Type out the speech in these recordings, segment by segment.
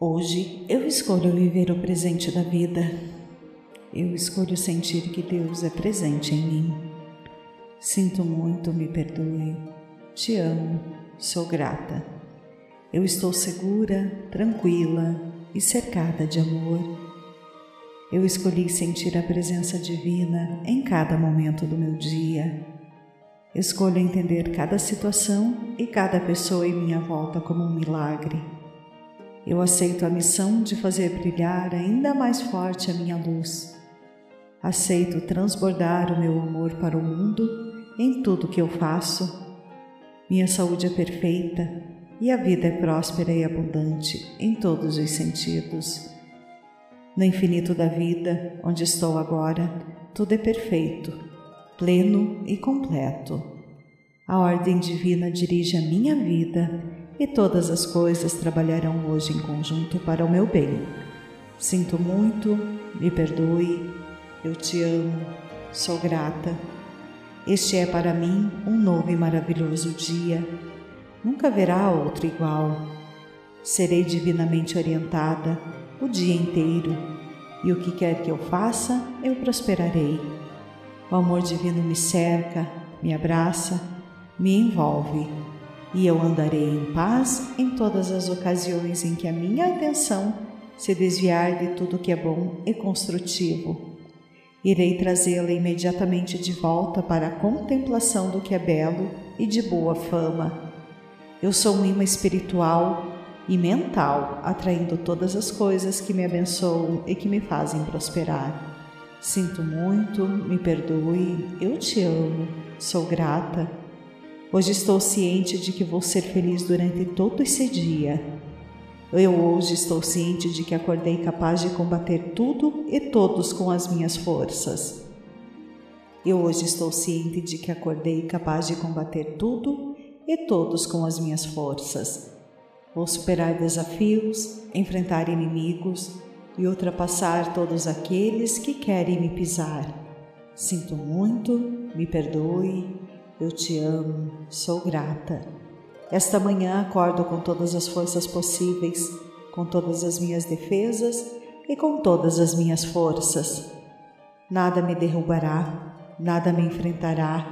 Hoje eu escolho viver o presente da vida. Eu escolho sentir que Deus é presente em mim. Sinto muito, me perdoe. Te amo, sou grata. Eu estou segura, tranquila e cercada de amor. Eu escolhi sentir a presença divina em cada momento do meu dia. Escolho entender cada situação e cada pessoa em minha volta como um milagre. Eu aceito a missão de fazer brilhar ainda mais forte a minha luz. Aceito transbordar o meu amor para o mundo em tudo que eu faço. Minha saúde é perfeita e a vida é próspera e abundante em todos os sentidos. No infinito da vida, onde estou agora, tudo é perfeito, pleno e completo. A ordem divina dirige a minha vida e todas as coisas trabalharão hoje em conjunto para o meu bem. Sinto muito, me perdoe, eu te amo, sou grata. Este é para mim um novo e maravilhoso dia. Nunca haverá outro igual. Serei divinamente orientada o dia inteiro e o que quer que eu faça, eu prosperarei. O amor divino me cerca, me abraça, me envolve e eu andarei em paz em todas as ocasiões em que a minha atenção se desviar de tudo que é bom e construtivo. Irei trazê-la imediatamente de volta para a contemplação do que é belo e de boa fama. Eu sou um imã espiritual e mental, atraindo todas as coisas que me abençoam e que me fazem prosperar. Sinto muito, me perdoe, eu te amo, sou grata Hoje estou ciente de que vou ser feliz durante todo esse dia. Eu hoje estou ciente de que acordei capaz de combater tudo e todos com as minhas forças. Eu hoje estou ciente de que acordei capaz de combater tudo e todos com as minhas forças. Vou superar desafios, enfrentar inimigos e ultrapassar todos aqueles que querem me pisar. Sinto muito, me perdoe, eu te amo, sou grata. Esta manhã acordo com todas as forças possíveis, com todas as minhas defesas e com todas as minhas forças. Nada me derrubará, nada me enfrentará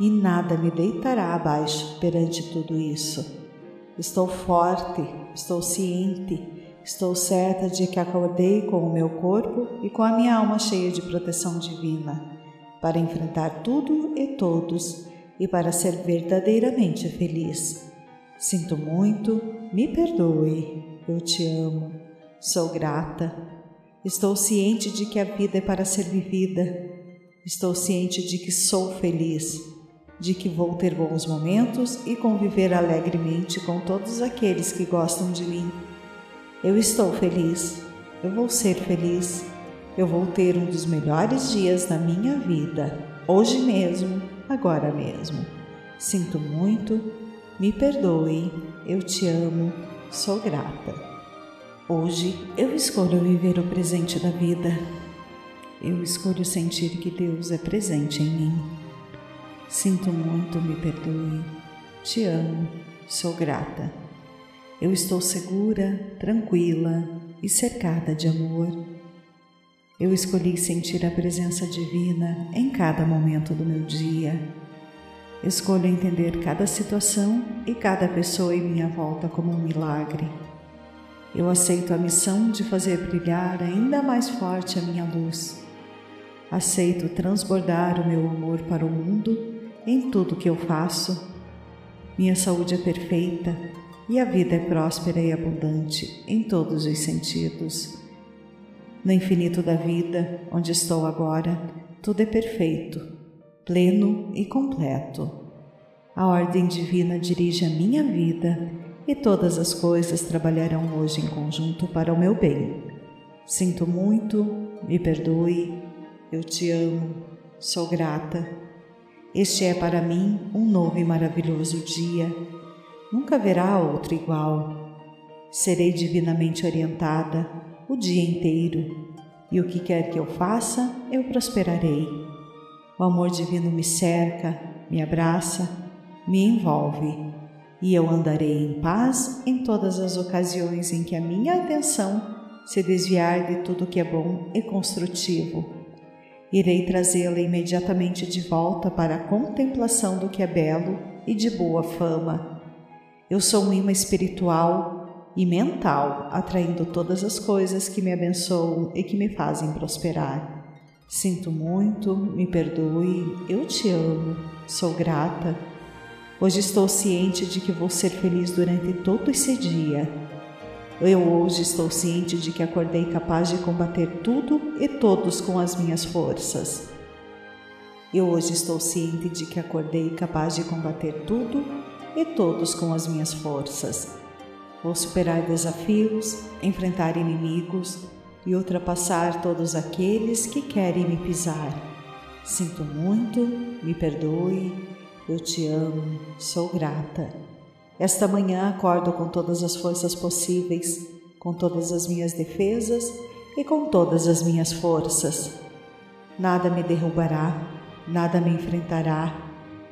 e nada me deitará abaixo perante tudo isso. Estou forte, estou ciente, estou certa de que acordei com o meu corpo e com a minha alma cheia de proteção divina para enfrentar tudo e todos e para ser verdadeiramente feliz. Sinto muito, me perdoe, eu te amo, sou grata. Estou ciente de que a vida é para ser vivida. Estou ciente de que sou feliz, de que vou ter bons momentos e conviver alegremente com todos aqueles que gostam de mim. Eu estou feliz, eu vou ser feliz, eu vou ter um dos melhores dias da minha vida, hoje mesmo agora mesmo. Sinto muito, me perdoe, eu te amo, sou grata. Hoje eu escolho viver o presente da vida. Eu escolho sentir que Deus é presente em mim. Sinto muito, me perdoe, te amo, sou grata. Eu estou segura, tranquila e cercada de amor eu escolhi sentir a presença divina em cada momento do meu dia. Escolho entender cada situação e cada pessoa em minha volta como um milagre. Eu aceito a missão de fazer brilhar ainda mais forte a minha luz. Aceito transbordar o meu amor para o mundo em tudo que eu faço. Minha saúde é perfeita e a vida é próspera e abundante em todos os sentidos. No infinito da vida, onde estou agora, tudo é perfeito, pleno e completo. A ordem divina dirige a minha vida e todas as coisas trabalharão hoje em conjunto para o meu bem. Sinto muito, me perdoe, eu te amo, sou grata. Este é para mim um novo e maravilhoso dia. Nunca haverá outro igual. Serei divinamente orientada o dia inteiro, e o que quer que eu faça, eu prosperarei. O amor divino me cerca, me abraça, me envolve, e eu andarei em paz em todas as ocasiões em que a minha atenção se desviar de tudo que é bom e construtivo. Irei trazê-la imediatamente de volta para a contemplação do que é belo e de boa fama. Eu sou um imã espiritual e mental, atraindo todas as coisas que me abençoam e que me fazem prosperar. Sinto muito, me perdoe, eu te amo, sou grata. Hoje estou ciente de que vou ser feliz durante todo esse dia eu hoje estou ciente de que acordei capaz de combater tudo e todos com as minhas forças. Eu hoje estou ciente de que acordei capaz de combater tudo e todos com as minhas forças. Vou superar desafios, enfrentar inimigos e ultrapassar todos aqueles que querem me pisar. Sinto muito, me perdoe, eu te amo, sou grata. Esta manhã acordo com todas as forças possíveis, com todas as minhas defesas e com todas as minhas forças. Nada me derrubará, nada me enfrentará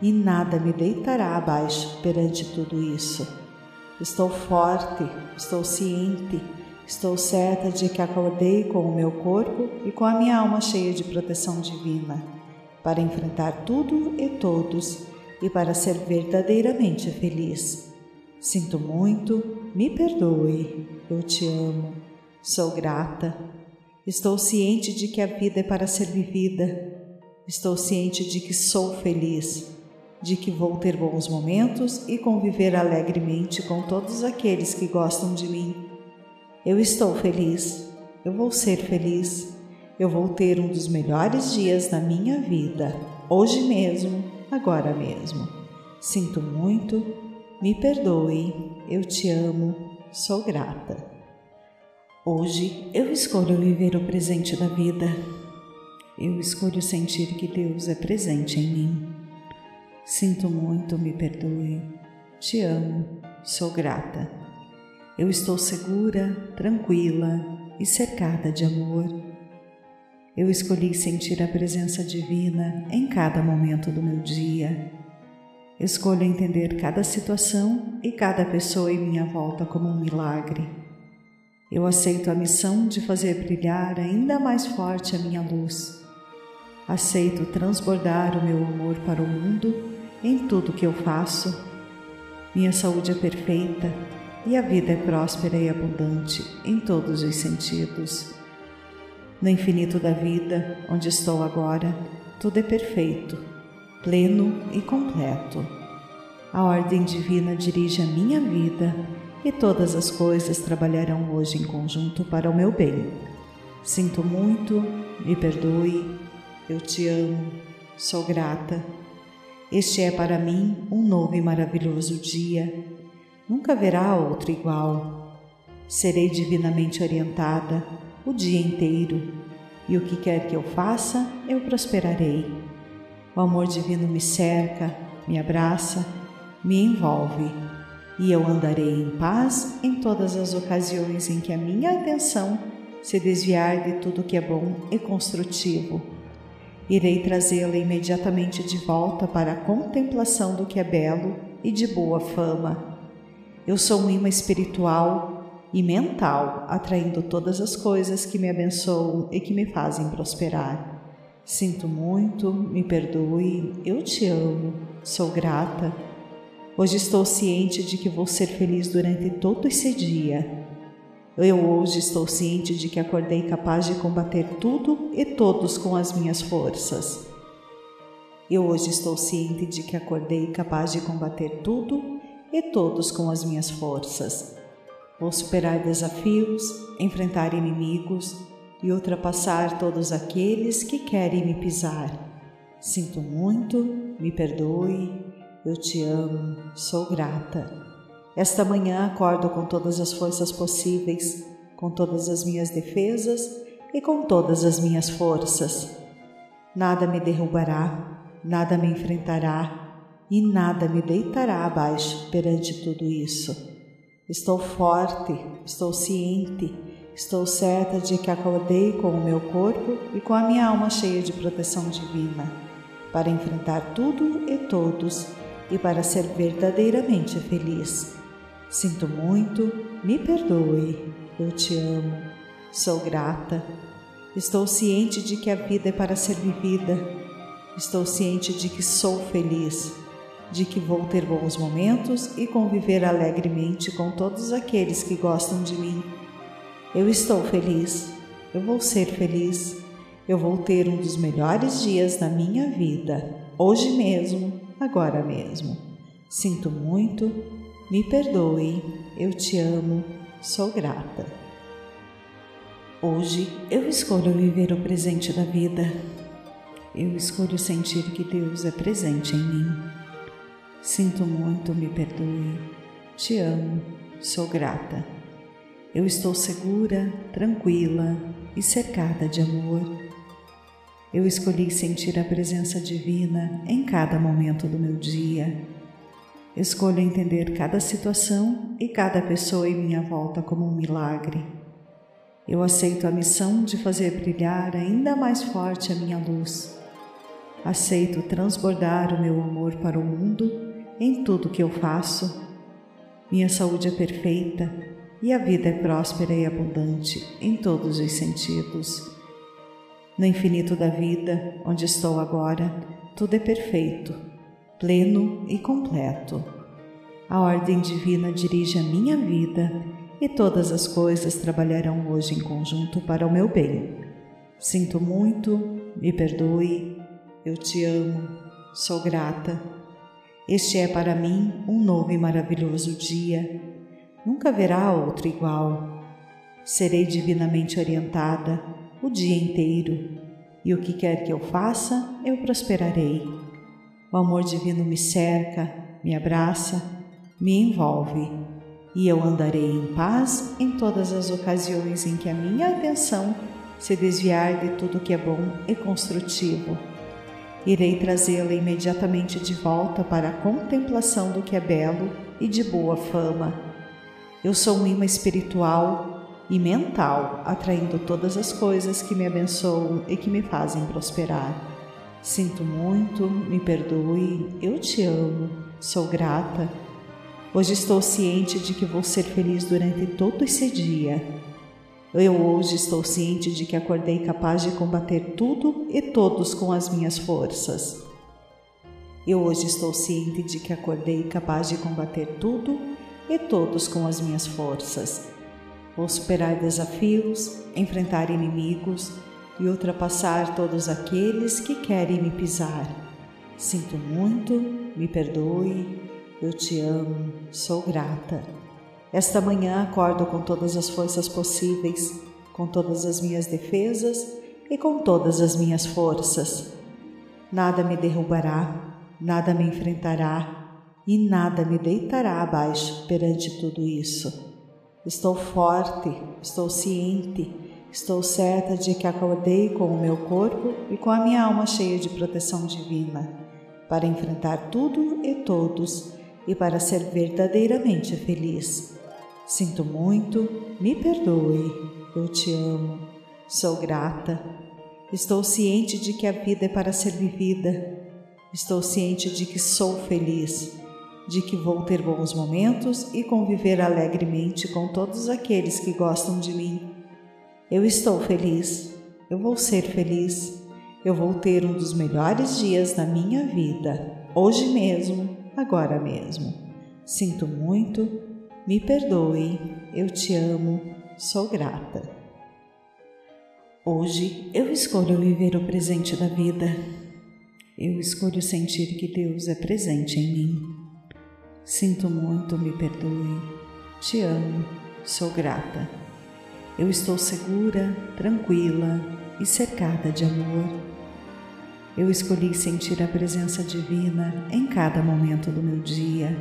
e nada me deitará abaixo perante tudo isso. Estou forte, estou ciente, estou certa de que acordei com o meu corpo e com a minha alma cheia de proteção divina, para enfrentar tudo e todos e para ser verdadeiramente feliz. Sinto muito, me perdoe, eu te amo, sou grata. Estou ciente de que a vida é para ser vivida. Estou ciente de que sou feliz, de que vou ter bons momentos e conviver alegremente com todos aqueles que gostam de mim. Eu estou feliz, eu vou ser feliz, eu vou ter um dos melhores dias da minha vida, hoje mesmo, agora mesmo. Sinto muito, me perdoe, eu te amo, sou grata. Hoje eu escolho viver o presente da vida. Eu escolho sentir que Deus é presente em mim. Sinto muito, me perdoe. Te amo, sou grata. Eu estou segura, tranquila e cercada de amor. Eu escolhi sentir a presença divina em cada momento do meu dia Escolho entender cada situação e cada pessoa em minha volta como um milagre. Eu aceito a missão de fazer brilhar ainda mais forte a minha luz. Aceito transbordar o meu amor para o mundo em tudo que eu faço. Minha saúde é perfeita e a vida é próspera e abundante em todos os sentidos. No infinito da vida, onde estou agora, tudo é perfeito pleno e completo. A ordem divina dirige a minha vida e todas as coisas trabalharão hoje em conjunto para o meu bem. Sinto muito, me perdoe, eu te amo, sou grata. Este é para mim um novo e maravilhoso dia. Nunca haverá outro igual. Serei divinamente orientada o dia inteiro, e o que quer que eu faça, eu prosperarei. O amor divino me cerca, me abraça, me envolve e eu andarei em paz em todas as ocasiões em que a minha atenção se desviar de tudo que é bom e construtivo. Irei trazê-la imediatamente de volta para a contemplação do que é belo e de boa fama. Eu sou um imã espiritual e mental, atraindo todas as coisas que me abençoam e que me fazem prosperar. Sinto muito, me perdoe, eu te amo, sou grata. Hoje estou ciente de que vou ser feliz durante todo esse dia. Eu hoje estou ciente de que acordei capaz de combater tudo e todos com as minhas forças. Eu hoje estou ciente de que acordei capaz de combater tudo e todos com as minhas forças. Vou superar desafios, enfrentar inimigos, e ultrapassar todos aqueles que querem me pisar. Sinto muito, me perdoe, eu te amo, sou grata. Esta manhã acordo com todas as forças possíveis, com todas as minhas defesas e com todas as minhas forças. Nada me derrubará, nada me enfrentará e nada me deitará abaixo perante tudo isso. Estou forte, estou ciente Estou certa de que acordei com o meu corpo e com a minha alma cheia de proteção divina, para enfrentar tudo e todos e para ser verdadeiramente feliz. Sinto muito, me perdoe, eu te amo, sou grata. Estou ciente de que a vida é para ser vivida. Estou ciente de que sou feliz, de que vou ter bons momentos e conviver alegremente com todos aqueles que gostam de mim. Eu estou feliz, eu vou ser feliz, eu vou ter um dos melhores dias da minha vida, hoje mesmo, agora mesmo. Sinto muito, me perdoe, eu te amo, sou grata. Hoje eu escolho viver o presente da vida. Eu escolho sentir que Deus é presente em mim. Sinto muito, me perdoe, te amo, sou grata. Eu estou segura, tranquila e cercada de amor. Eu escolhi sentir a presença divina em cada momento do meu dia Escolho entender cada situação e cada pessoa em minha volta como um milagre. Eu aceito a missão de fazer brilhar ainda mais forte a minha luz. Aceito transbordar o meu amor para o mundo em tudo que eu faço. Minha saúde é perfeita e a vida é próspera e abundante em todos os sentidos. No infinito da vida, onde estou agora, tudo é perfeito pleno e completo. A ordem divina dirige a minha vida e todas as coisas trabalharão hoje em conjunto para o meu bem. Sinto muito, me perdoe, eu te amo, sou grata. Este é para mim um novo e maravilhoso dia. Nunca haverá outro igual. Serei divinamente orientada o dia inteiro, e o que quer que eu faça, eu prosperarei. O amor divino me cerca, me abraça, me envolve e eu andarei em paz em todas as ocasiões em que a minha atenção se desviar de tudo que é bom e construtivo. Irei trazê-la imediatamente de volta para a contemplação do que é belo e de boa fama. Eu sou um imã espiritual e mental, atraindo todas as coisas que me abençoam e que me fazem prosperar. Sinto muito, me perdoe, eu te amo, sou grata. Hoje estou ciente de que vou ser feliz durante todo esse dia. Eu hoje estou ciente de que acordei capaz de combater tudo e todos com as minhas forças. Eu hoje estou ciente de que acordei capaz de combater tudo e todos com as minhas forças. Vou superar desafios, enfrentar inimigos, e ultrapassar todos aqueles que querem me pisar. Sinto muito, me perdoe, eu te amo, sou grata. Esta manhã acordo com todas as forças possíveis, com todas as minhas defesas e com todas as minhas forças. Nada me derrubará, nada me enfrentará e nada me deitará abaixo perante tudo isso. Estou forte, estou ciente Estou certa de que acordei com o meu corpo e com a minha alma cheia de proteção divina, para enfrentar tudo e todos e para ser verdadeiramente feliz. Sinto muito, me perdoe, eu te amo, sou grata. Estou ciente de que a vida é para ser vivida. Estou ciente de que sou feliz, de que vou ter bons momentos e conviver alegremente com todos aqueles que gostam de mim eu estou feliz, eu vou ser feliz, eu vou ter um dos melhores dias da minha vida, hoje mesmo, agora mesmo. Sinto muito, me perdoe, eu te amo, sou grata. Hoje eu escolho viver o presente da vida. Eu escolho sentir que Deus é presente em mim. Sinto muito, me perdoe, te amo, sou grata. Eu estou segura, tranquila e cercada de amor. Eu escolhi sentir a presença divina em cada momento do meu dia.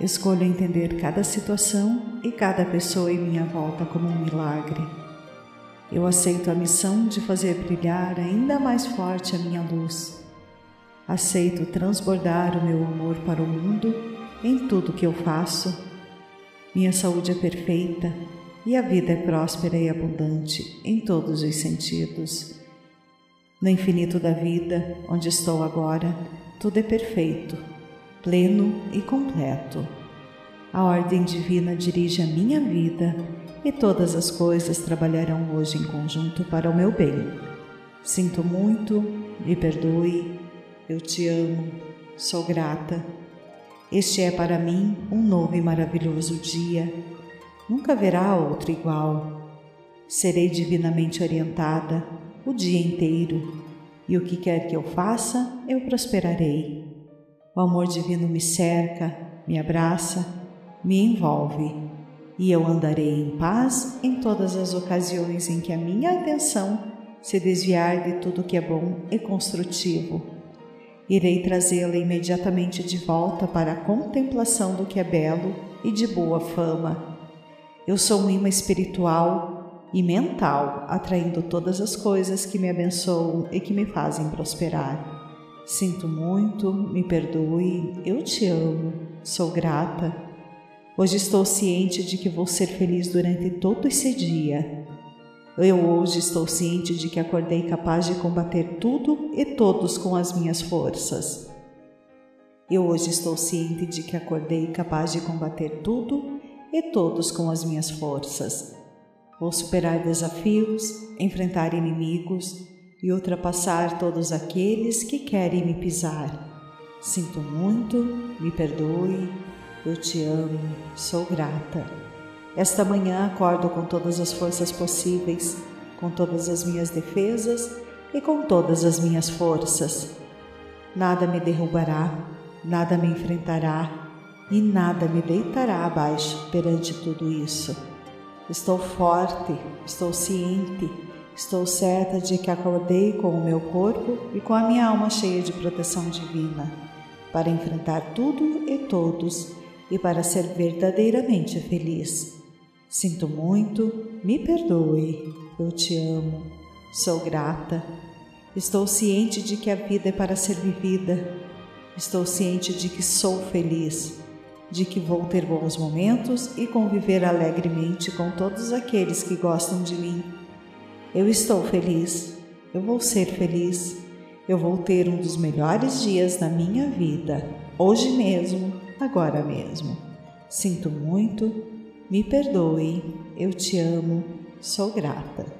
Escolho entender cada situação e cada pessoa em minha volta como um milagre. Eu aceito a missão de fazer brilhar ainda mais forte a minha luz. Aceito transbordar o meu amor para o mundo em tudo que eu faço. Minha saúde é perfeita e a vida é próspera e abundante em todos os sentidos. No infinito da vida, onde estou agora, tudo é perfeito, pleno e completo. A ordem divina dirige a minha vida e todas as coisas trabalharão hoje em conjunto para o meu bem. Sinto muito, me perdoe, eu te amo, sou grata. Este é para mim um novo e maravilhoso dia. Nunca haverá outro igual. Serei divinamente orientada o dia inteiro, e o que quer que eu faça, eu prosperarei. O amor divino me cerca, me abraça, me envolve, e eu andarei em paz em todas as ocasiões em que a minha atenção se desviar de tudo que é bom e construtivo. Irei trazê-la imediatamente de volta para a contemplação do que é belo e de boa fama. Eu sou um imã espiritual e mental, atraindo todas as coisas que me abençoam e que me fazem prosperar. Sinto muito, me perdoe, eu te amo, sou grata. Hoje estou ciente de que vou ser feliz durante todo esse dia. Eu hoje estou ciente de que acordei capaz de combater tudo e todos com as minhas forças. Eu hoje estou ciente de que acordei capaz de combater tudo e todos com as minhas forças. Vou superar desafios, enfrentar inimigos e ultrapassar todos aqueles que querem me pisar. Sinto muito, me perdoe, eu te amo, sou grata. Esta manhã acordo com todas as forças possíveis, com todas as minhas defesas e com todas as minhas forças. Nada me derrubará, nada me enfrentará e nada me deitará abaixo perante tudo isso. Estou forte, estou ciente, estou certa de que acordei com o meu corpo e com a minha alma cheia de proteção divina, para enfrentar tudo e todos e para ser verdadeiramente feliz. Sinto muito, me perdoe, eu te amo, sou grata. Estou ciente de que a vida é para ser vivida. Estou ciente de que sou feliz de que vou ter bons momentos e conviver alegremente com todos aqueles que gostam de mim. Eu estou feliz, eu vou ser feliz, eu vou ter um dos melhores dias da minha vida, hoje mesmo, agora mesmo. Sinto muito, me perdoe, eu te amo, sou grata.